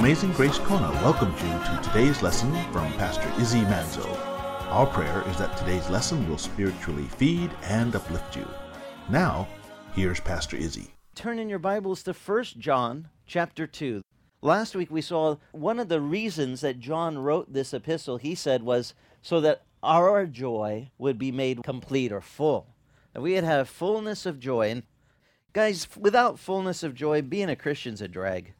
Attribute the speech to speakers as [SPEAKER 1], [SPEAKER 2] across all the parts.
[SPEAKER 1] Amazing Grace Kona welcomes you to today's lesson from Pastor Izzy Manzo. Our prayer is that today's lesson will spiritually feed and uplift you. Now, here's Pastor Izzy.
[SPEAKER 2] Turn in your Bibles to 1 John chapter 2. Last week we saw one of the reasons that John wrote this epistle, he said, was so that our joy would be made complete or full. That we would have fullness of joy. And guys, without fullness of joy, being a Christian's a drag.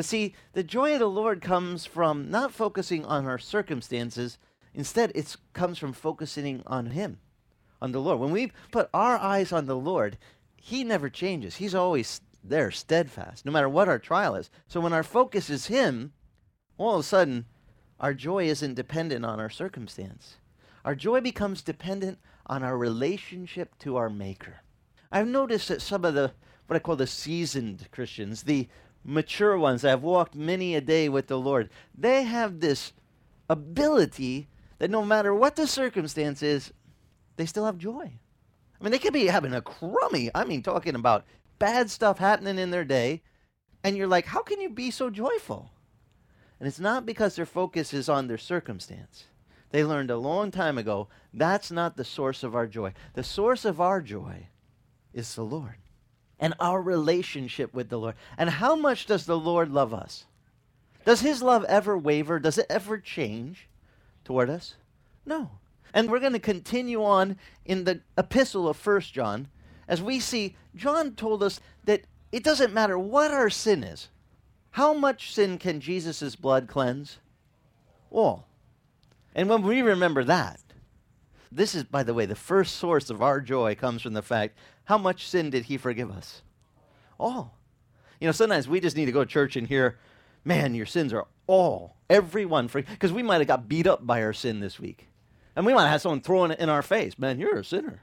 [SPEAKER 2] But see, the joy of the Lord comes from not focusing on our circumstances. Instead, it comes from focusing on Him, on the Lord. When we put our eyes on the Lord, He never changes. He's always there, steadfast, no matter what our trial is. So when our focus is Him, all of a sudden, our joy isn't dependent on our circumstance. Our joy becomes dependent on our relationship to our Maker. I've noticed that some of the, what I call the seasoned Christians, the mature ones that have walked many a day with the Lord, they have this ability that no matter what the circumstance is, they still have joy. I mean, they could be having a crummy, I mean, talking about bad stuff happening in their day, and you're like, how can you be so joyful? And it's not because their focus is on their circumstance. They learned a long time ago that's not the source of our joy. The source of our joy is the Lord and our relationship with the Lord. And how much does the Lord love us? Does his love ever waver? Does it ever change toward us? No. And we're going to continue on in the epistle of First John as we see John told us that it doesn't matter what our sin is. How much sin can Jesus' blood cleanse? All. And when we remember that, this is, by the way, the first source of our joy comes from the fact how much sin did he forgive us? All. You know, sometimes we just need to go to church and hear, man, your sins are all, every one free. Because we might have got beat up by our sin this week. And we might have had someone throwing it in our face, man, you're a sinner.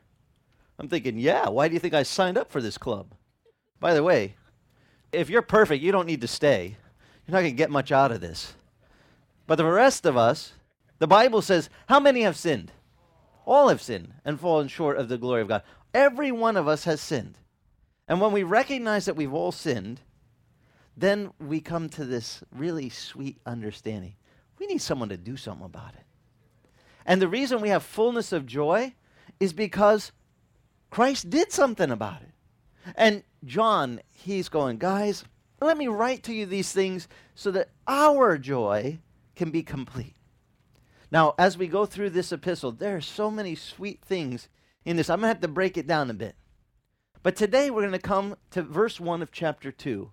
[SPEAKER 2] I'm thinking, yeah, why do you think I signed up for this club? By the way, if you're perfect, you don't need to stay. You're not going to get much out of this. But the rest of us, the Bible says, how many have sinned? All have sinned and fallen short of the glory of God. Every one of us has sinned. And when we recognize that we've all sinned, then we come to this really sweet understanding. We need someone to do something about it. And the reason we have fullness of joy is because Christ did something about it. And John, he's going, guys, let me write to you these things so that our joy can be complete. Now, as we go through this epistle, there are so many sweet things in this. I'm going to have to break it down a bit. But today we're going to come to verse 1 of chapter 2,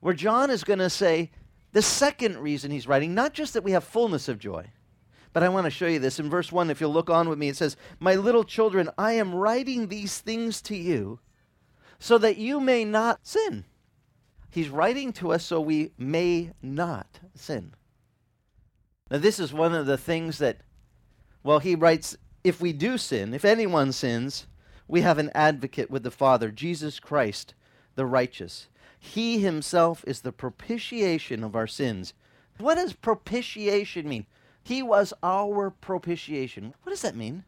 [SPEAKER 2] where John is going to say the second reason he's writing, not just that we have fullness of joy, but I want to show you this. In verse 1, if you'll look on with me, it says, My little children, I am writing these things to you so that you may not sin. He's writing to us so we may not sin. Now, this is one of the things that, well, he writes, if we do sin, if anyone sins, we have an advocate with the Father, Jesus Christ, the righteous. He himself is the propitiation of our sins. What does propitiation mean? He was our propitiation. What does that mean?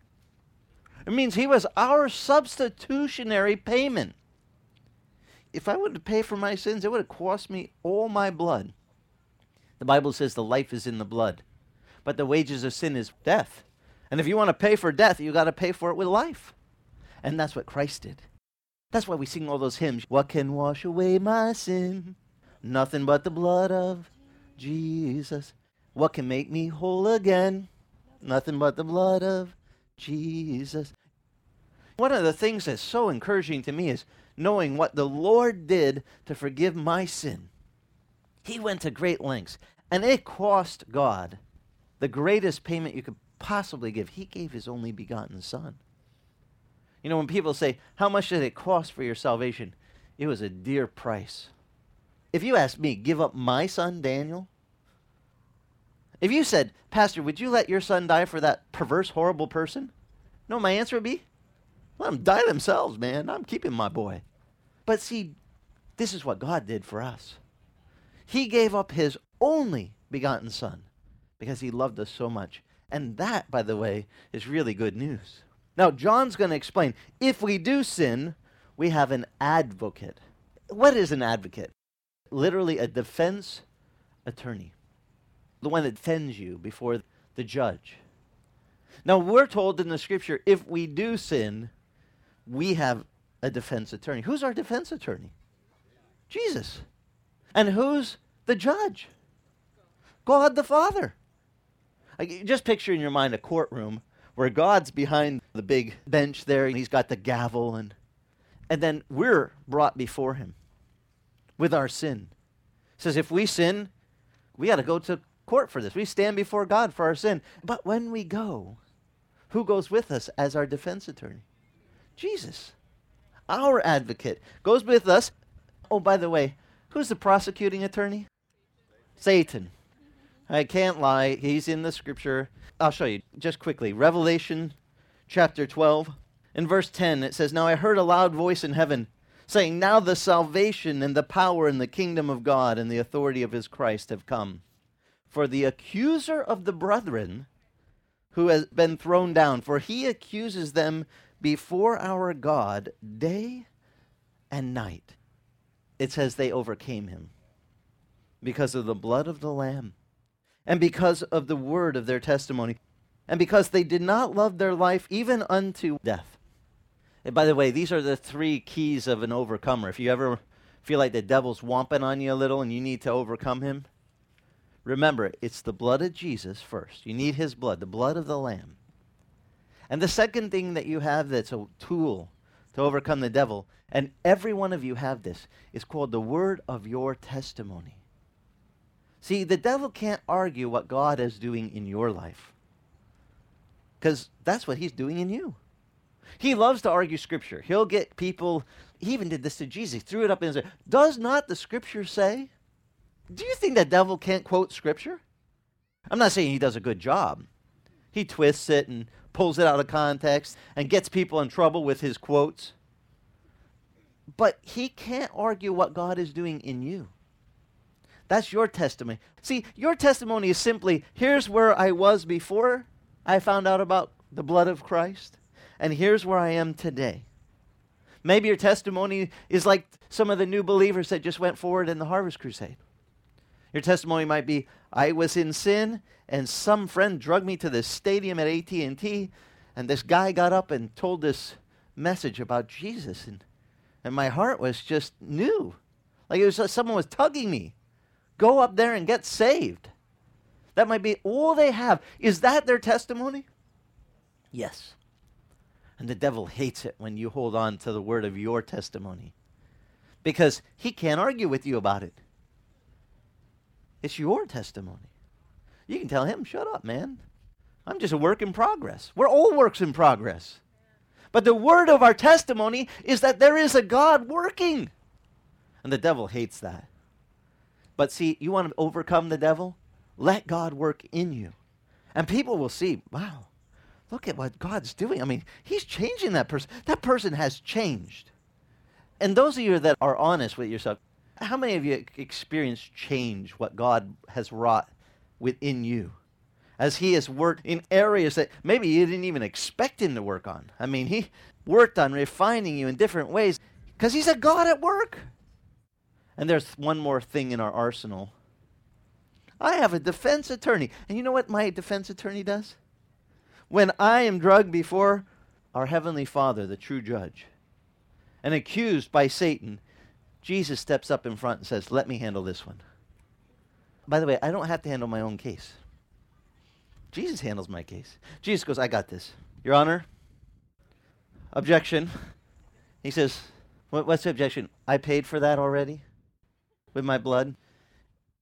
[SPEAKER 2] It means he was our substitutionary payment. If I would to pay for my sins, it would have cost me all my blood. The Bible says the life is in the blood, but the wages of sin is death. And if you want to pay for death, you got to pay for it with life. And that's what Christ did. That's why we sing all those hymns. What can wash away my sin? Nothing but the blood of Jesus. What can make me whole again? Nothing but the blood of Jesus. One of the things that's so encouraging to me is knowing what the Lord did to forgive my sin. He went to great lengths, and it cost God the greatest payment you could possibly give. He gave his only begotten Son. You know, when people say, How much did it cost for your salvation? It was a dear price. If you asked me, give up my son, Daniel, if you said, Pastor, would you let your son die for that perverse, horrible person? No, my answer would be, let them die themselves, man. I'm keeping my boy. But see, this is what God did for us. He gave up his only begotten son because he loved us so much. And that, by the way, is really good news. Now, John's going to explain if we do sin, we have an advocate. What is an advocate? Literally, a defense attorney, the one that defends you before the judge. Now, we're told in the scripture if we do sin, we have a defense attorney. Who's our defense attorney? Jesus. And who's the judge? God the Father. Just picture in your mind a courtroom where God's behind the big bench there and he's got the gavel and and then we're brought before him with our sin. It says if we sin, we got to go to court for this. We stand before God for our sin. But when we go, who goes with us as our defense attorney? Jesus. Our advocate goes with us. Oh, by the way, who's the prosecuting attorney? Satan. I can't lie. He's in the scripture. I'll show you just quickly. Revelation chapter 12. In verse 10, it says, Now I heard a loud voice in heaven saying, Now the salvation and the power and the kingdom of God and the authority of his Christ have come. For the accuser of the brethren, who has been thrown down, for he accuses them before our God day and night. It says they overcame him because of the blood of the Lamb and because of the word of their testimony, and because they did not love their life even unto death. And by the way, these are the three keys of an overcomer. If you ever feel like the devil's whomping on you a little and you need to overcome him, remember, it's the blood of Jesus first. You need his blood, the blood of the Lamb. And the second thing that you have that's a tool to overcome the devil, and every one of you have this, is called the word of your testimony. See, the devil can't argue what God is doing in your life because that's what he's doing in you. He loves to argue scripture. He'll get people, he even did this to Jesus. He threw it up and said, Does not the scripture say? Do you think the devil can't quote scripture? I'm not saying he does a good job. He twists it and pulls it out of context and gets people in trouble with his quotes. But he can't argue what God is doing in you. That's your testimony. See, your testimony is simply here's where I was before I found out about the blood of Christ, and here's where I am today. Maybe your testimony is like some of the new believers that just went forward in the Harvest Crusade. Your testimony might be I was in sin and some friend drugged me to this stadium at AT&T and this guy got up and told this message about Jesus and and my heart was just new. Like it was like someone was tugging me go up there and get saved. That might be all they have. Is that their testimony? Yes. And the devil hates it when you hold on to the word of your testimony because he can't argue with you about it. It's your testimony. You can tell him, shut up, man. I'm just a work in progress. We're all works in progress. But the word of our testimony is that there is a God working. And the devil hates that. But see, you want to overcome the devil? Let God work in you. And people will see, wow, look at what God's doing. I mean, He's changing that person. That person has changed. And those of you that are honest with yourself, how many of you experienced change, what God has wrought within you? As He has worked in areas that maybe you didn't even expect Him to work on. I mean, He worked on refining you in different ways because He's a God at work. And there's one more thing in our arsenal. I have a defense attorney. And you know what my defense attorney does? When I am drugged before our Heavenly Father, the true judge, and accused by Satan, Jesus steps up in front and says, Let me handle this one. By the way, I don't have to handle my own case. Jesus handles my case. Jesus goes, I got this. Your Honor, objection. He says, What's the objection? I paid for that already with my blood.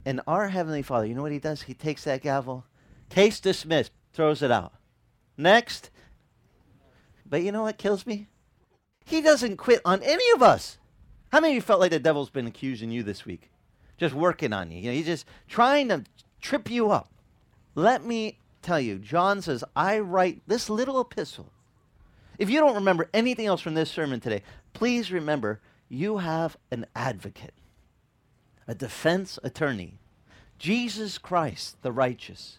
[SPEAKER 2] And our Heavenly Father, you know what He does? He takes that gavel, case dismissed, throws it out. Next. But you know what kills me? He doesn't quit on any of us. How many of you felt like the devil's been accusing you this week? Just working on you. You know, he's just trying to trip you up. Let me tell you, John says, I write this little epistle. If you don't remember anything else from this sermon today, please remember you have an advocate a defense attorney, Jesus Christ, the righteous,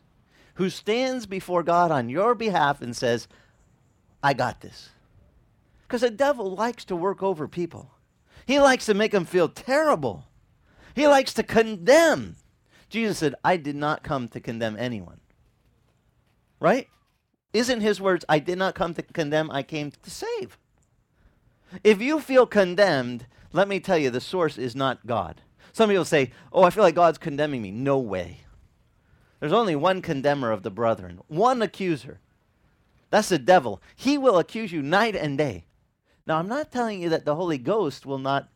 [SPEAKER 2] who stands before God on your behalf and says, I got this. Because the devil likes to work over people, he likes to make them feel terrible, he likes to condemn. Jesus said, I did not come to condemn anyone. Right? Isn't his words, I did not come to condemn, I came to save? If you feel condemned, let me tell you, the source is not God. Some people say, Oh, I feel like God's condemning me. No way. There's only one condemner of the brethren, one accuser. That's the devil. He will accuse you night and day. Now, I'm not telling you that the Holy Ghost will not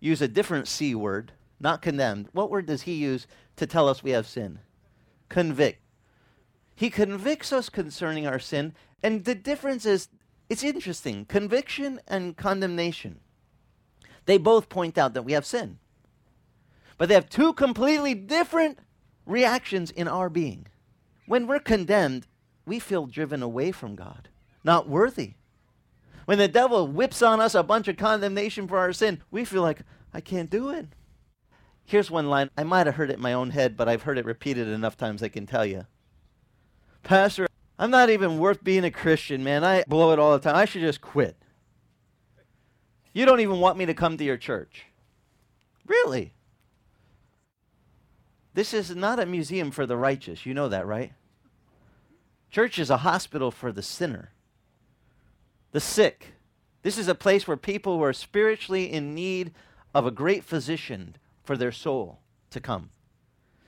[SPEAKER 2] use a different C word, not condemned. What word does he use to tell us we have sin? Convict. He convicts us concerning our sin, and the difference is it's interesting. Conviction and condemnation, they both point out that we have sin. But they have two completely different reactions in our being. When we're condemned, we feel driven away from God, not worthy. When the devil whips on us a bunch of condemnation for our sin, we feel like, I can't do it. Here's one line. I might have heard it in my own head, but I've heard it repeated enough times I can tell you. Pastor, I'm not even worth being a Christian, man. I blow it all the time. I should just quit. You don't even want me to come to your church. Really? This is not a museum for the righteous. You know that, right? Church is a hospital for the sinner, the sick. This is a place where people who are spiritually in need of a great physician for their soul to come.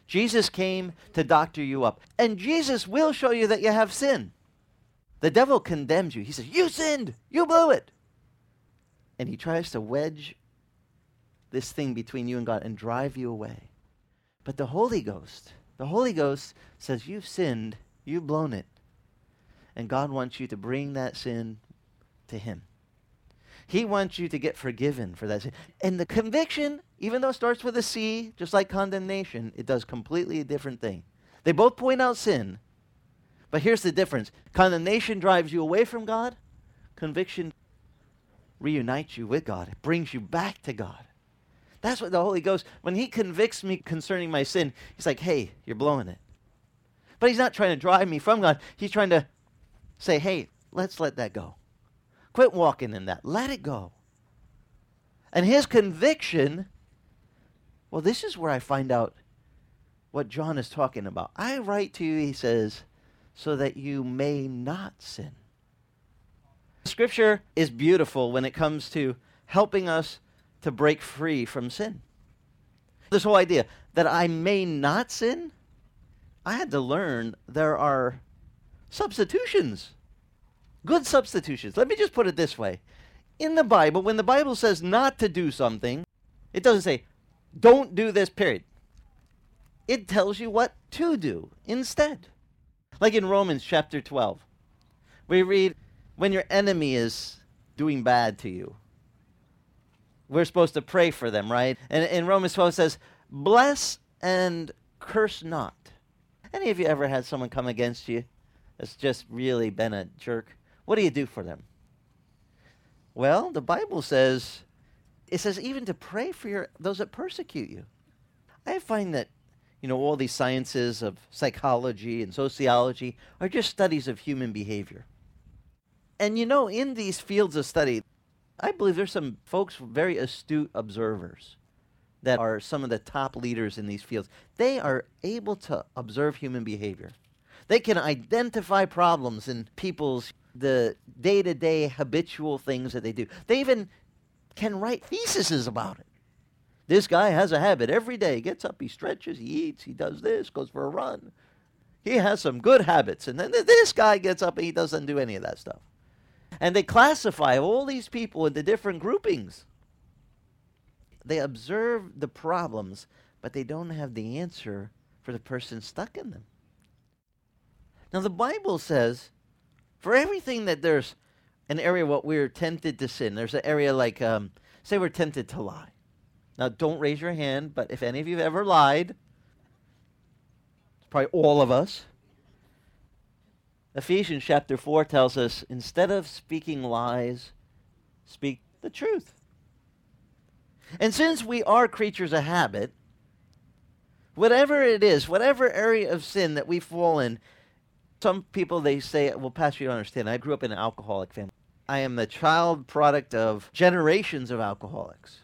[SPEAKER 2] Jesus came to doctor you up. And Jesus will show you that you have sin. The devil condemns you. He says, You sinned. You blew it. And he tries to wedge this thing between you and God and drive you away. But the Holy Ghost, the Holy Ghost says, You've sinned. You've blown it. And God wants you to bring that sin to Him. He wants you to get forgiven for that sin. And the conviction, even though it starts with a C, just like condemnation, it does completely a different thing. They both point out sin, but here's the difference condemnation drives you away from God, conviction reunites you with God, it brings you back to God. That's what the Holy Ghost, when He convicts me concerning my sin, He's like, hey, you're blowing it. But He's not trying to drive me from God. He's trying to say, hey, let's let that go. Quit walking in that. Let it go. And his conviction, well, this is where I find out what John is talking about. I write to you, he says, so that you may not sin. Scripture is beautiful when it comes to helping us to break free from sin. This whole idea that I may not sin, I had to learn there are substitutions good substitutions. Let me just put it this way. In the Bible, when the Bible says not to do something, it doesn't say, don't do this, period. It tells you what to do instead. Like in Romans chapter 12, we read, when your enemy is doing bad to you, we're supposed to pray for them, right? And in Romans 12 it says, bless and curse not. Any of you ever had someone come against you that's just really been a jerk? What do you do for them? Well, the Bible says, it says even to pray for your, those that persecute you. I find that, you know, all these sciences of psychology and sociology are just studies of human behavior. And you know, in these fields of study, I believe there's some folks, very astute observers, that are some of the top leaders in these fields. They are able to observe human behavior. They can identify problems in people's the day to day habitual things that they do. They even can write theses about it. This guy has a habit every day. He gets up, he stretches, he eats, he does this, goes for a run. He has some good habits. And then this guy gets up and he doesn't do any of that stuff. And they classify all these people into different groupings. They observe the problems, but they don't have the answer for the person stuck in them. Now, the Bible says for everything that there's an area what we're tempted to sin. There's an area like, um, say, we're tempted to lie. Now, don't raise your hand, but if any of you have ever lied, it's probably all of us. Ephesians chapter 4 tells us instead of speaking lies, speak the truth. And since we are creatures of habit, whatever it is, whatever area of sin that we fall in, some people they say, well, Pastor, you don't understand. I grew up in an alcoholic family. I am the child product of generations of alcoholics.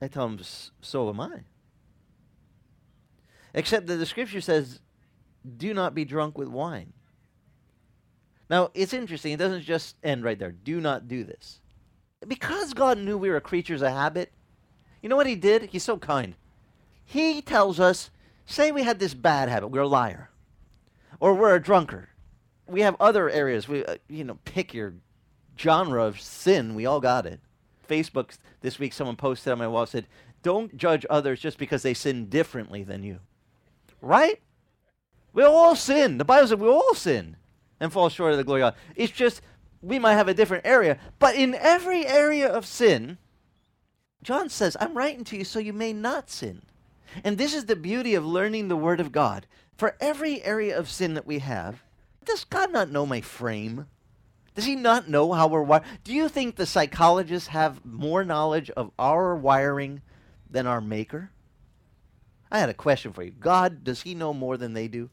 [SPEAKER 2] I tell them, so am I. Except that the scripture says, do not be drunk with wine. Now, it's interesting. It doesn't just end right there. Do not do this. Because God knew we were creatures of habit, you know what he did? He's so kind. He tells us, say we had this bad habit, we're a liar, or we're a drunkard. We have other areas. We, uh, you know, pick your genre of sin. We all got it. Facebook this week, someone posted on my wall said, "Don't judge others just because they sin differently than you." Right? We all sin. The Bible says we all sin and fall short of the glory of God. It's just we might have a different area, but in every area of sin, John says, I'm writing to you so you may not sin. And this is the beauty of learning the Word of God. For every area of sin that we have, does God not know my frame? Does he not know how we're wired? Do you think the psychologists have more knowledge of our wiring than our maker? I had a question for you. God, does he know more than they do?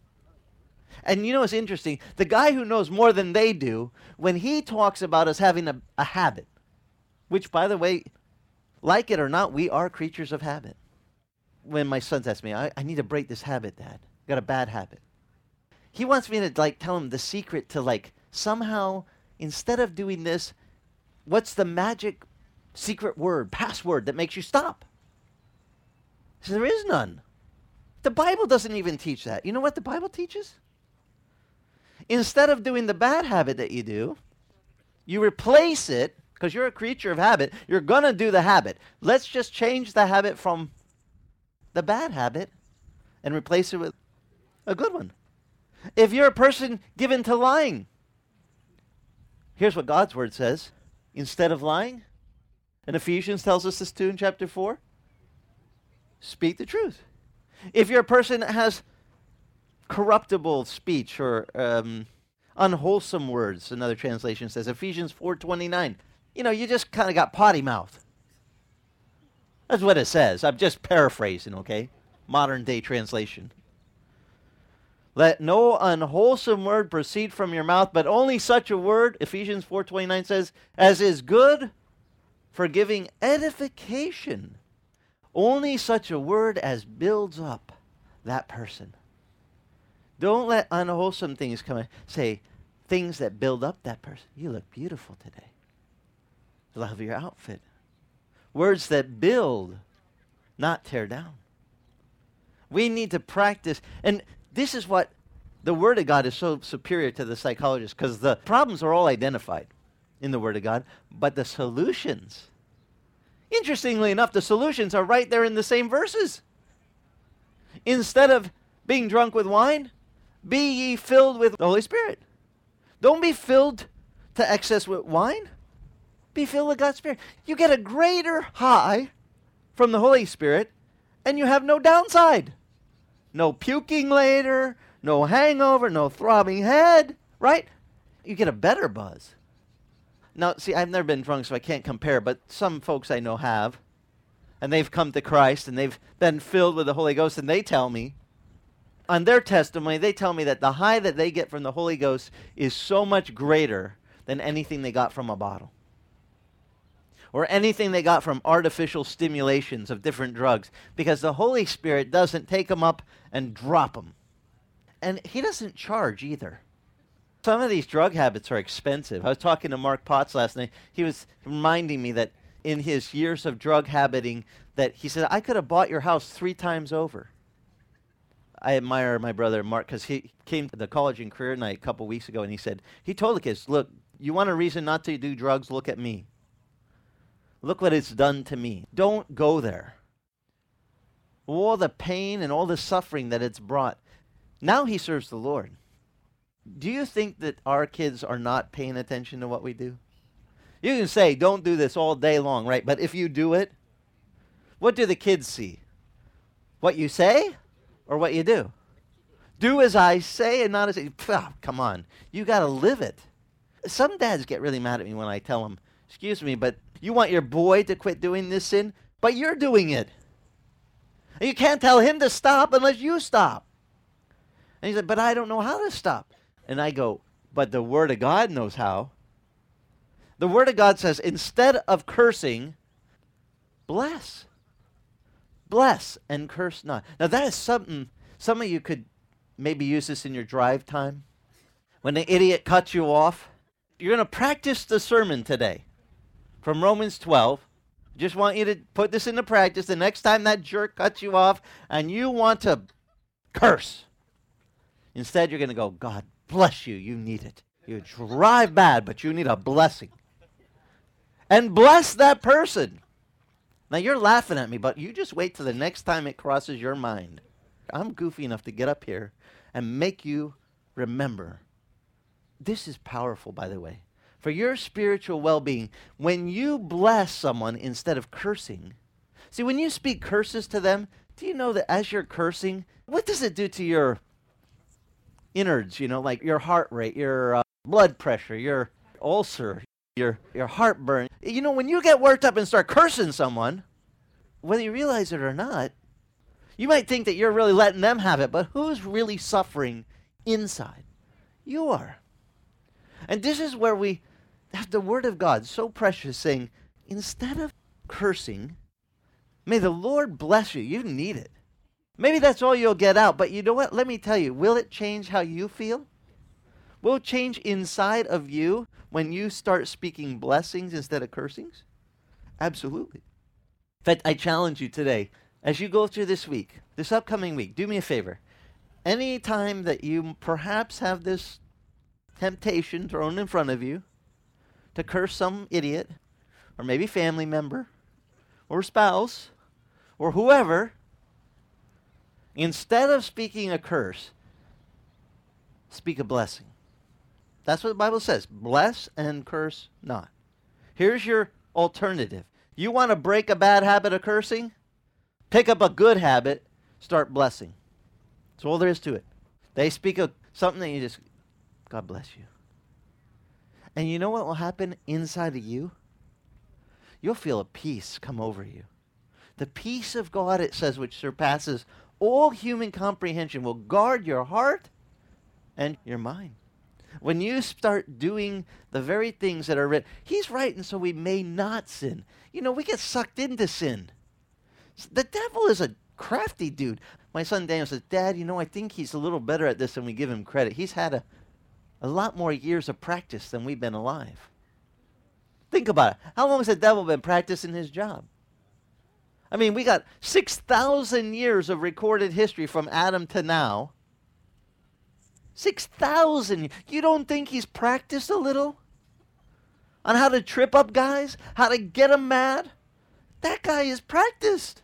[SPEAKER 2] And you know what's interesting? The guy who knows more than they do, when he talks about us having a, a habit, which, by the way, like it or not, we are creatures of habit. When my sons ask me, I, I need to break this habit, Dad. I got a bad habit. He wants me to like tell him the secret to like somehow instead of doing this, what's the magic secret word, password that makes you stop? There is none. The Bible doesn't even teach that. You know what the Bible teaches? Instead of doing the bad habit that you do, you replace it because you're a creature of habit. You're going to do the habit. Let's just change the habit from the bad habit and replace it with a good one. If you're a person given to lying, here's what God's word says instead of lying, and Ephesians tells us this too in chapter 4 speak the truth. If you're a person that has corruptible speech or um, unwholesome words, another translation says, Ephesians 4.29, you know, you just kind of got potty mouth. That's what it says. I'm just paraphrasing, okay? Modern day translation. Let no unwholesome word proceed from your mouth, but only such a word, Ephesians 4:29 says, as is good for giving edification. Only such a word as builds up that person. Don't let unwholesome things come in. Say things that build up that person. You look beautiful today. Love your outfit. Words that build, not tear down. We need to practice. And this is what the Word of God is so superior to the psychologist because the problems are all identified in the Word of God, but the solutions, interestingly enough, the solutions are right there in the same verses. Instead of being drunk with wine, be ye filled with the Holy Spirit. Don't be filled to excess with wine. Be filled with God's Spirit. You get a greater high from the Holy Spirit, and you have no downside. No puking later, no hangover, no throbbing head, right? You get a better buzz. Now, see, I've never been drunk, so I can't compare, but some folks I know have. And they've come to Christ and they've been filled with the Holy Ghost, and they tell me, on their testimony, they tell me that the high that they get from the Holy Ghost is so much greater than anything they got from a bottle or anything they got from artificial stimulations of different drugs because the Holy Spirit doesn't take them up and drop them. And He doesn't charge either. Some of these drug habits are expensive. I was talking to Mark Potts last night. He was reminding me that in his years of drug habiting, that he said, I could have bought your house three times over. I admire my brother Mark because he came to the college and career night a couple weeks ago and he said, he told the kids, look, you want a reason not to do drugs? Look at me. Look what it's done to me. Don't go there. All the pain and all the suffering that it's brought. Now he serves the Lord. Do you think that our kids are not paying attention to what we do? You can say, don't do this all day long, right? But if you do it, what do the kids see? What you say or what you do? Do as I say and not as I. Oh, come on. You got to live it. Some dads get really mad at me when I tell them, excuse me, but you want your boy to quit doing this sin, but you're doing it. And you can't tell him to stop unless you stop. And he said, But I don't know how to stop. And I go, But the Word of God knows how. The Word of God says, instead of cursing, bless. Bless and curse not. Now that is something Some of you could maybe use this in your drive time. When the idiot cuts you off, you're going to practice the sermon today from Romans 12. Just want you to put this into practice. The next time that jerk cuts you off and you want to curse, instead you're going to go, God bless you. You need it. You drive bad, but you need a blessing. And bless that person. Now you're laughing at me, but you just wait till the next time it crosses your mind. I'm goofy enough to get up here and make you remember. This is powerful, by the way. For your spiritual well being, when you bless someone instead of cursing, see, when you speak curses to them, do you know that as you're cursing, what does it do to your innards, you know, like your heart rate, your uh, blood pressure, your ulcer, your, your heartburn? You know, when you get worked up and start cursing someone, whether you realize it or not, you might think that you're really letting them have it, but who's really suffering inside? You are. And this is where we have the Word of God so precious saying, instead of cursing, may the Lord bless you. You need it. Maybe that's all you'll get out, but you know what? Let me tell you, will it change how you feel? Will it change inside of you when you start speaking blessings instead of cursings? Absolutely. In fact, I challenge you today as you go through this week, this upcoming week, do me a favor. Any time that you perhaps have this temptation thrown in front of you to curse some idiot, or maybe family member, or spouse, or whoever, instead of speaking a curse, speak a blessing. That's what the Bible says bless and curse not. Here's your alternative. You want to break a bad habit of cursing? Pick up a good habit, start blessing. That's all there is to it. They speak of something that you just, God bless you. And you know what will happen inside of you? You'll feel a peace come over you. The peace of God, it says, which surpasses all human comprehension, will guard your heart and your mind. When you start doing the very things that are written, He's writing so we may not sin. You know, we get sucked into sin. The devil is a crafty dude. My son Daniel says, Dad, you know, I think he's a little better at this than we give him credit. He's had a, a lot more years of practice than we've been alive. Think about it. How long has the devil been practicing his job? I mean, we got 6,000 years of recorded history from Adam to now. 6,000. You don't think he's practiced a little? On how to trip up guys? How to get them mad? That guy is practiced.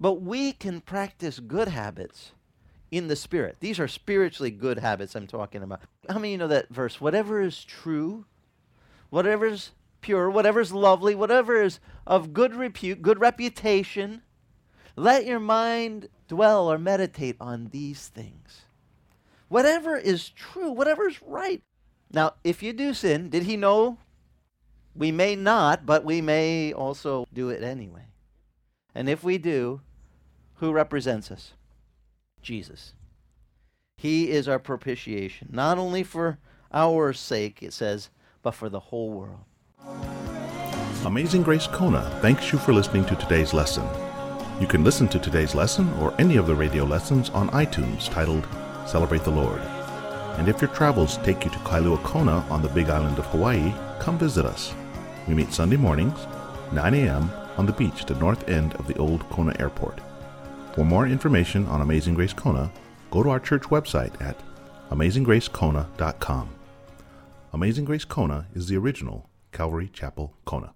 [SPEAKER 2] But we can practice good habits in the spirit. These are spiritually good habits I'm talking about. How many of you know that verse? Whatever is true, whatever is pure, whatever is lovely, whatever is of good repute, good reputation, let your mind dwell or meditate on these things. Whatever is true, whatever is right. Now, if you do sin, did he know we may not, but we may also do it anyway. And if we do, who represents us? Jesus. He is our propitiation, not only for our sake, it says, but for the whole world.
[SPEAKER 1] Amazing Grace Kona thanks you for listening to today's lesson. You can listen to today's lesson or any of the radio lessons on iTunes titled Celebrate the Lord. And if your travels take you to Kailua Kona on the big island of Hawaii, come visit us. We meet Sunday mornings, 9 a.m., on the beach at the north end of the old Kona Airport. For more information on Amazing Grace Kona, go to our church website at amazinggracekona.com. Amazing Grace Kona is the original Calvary Chapel Kona.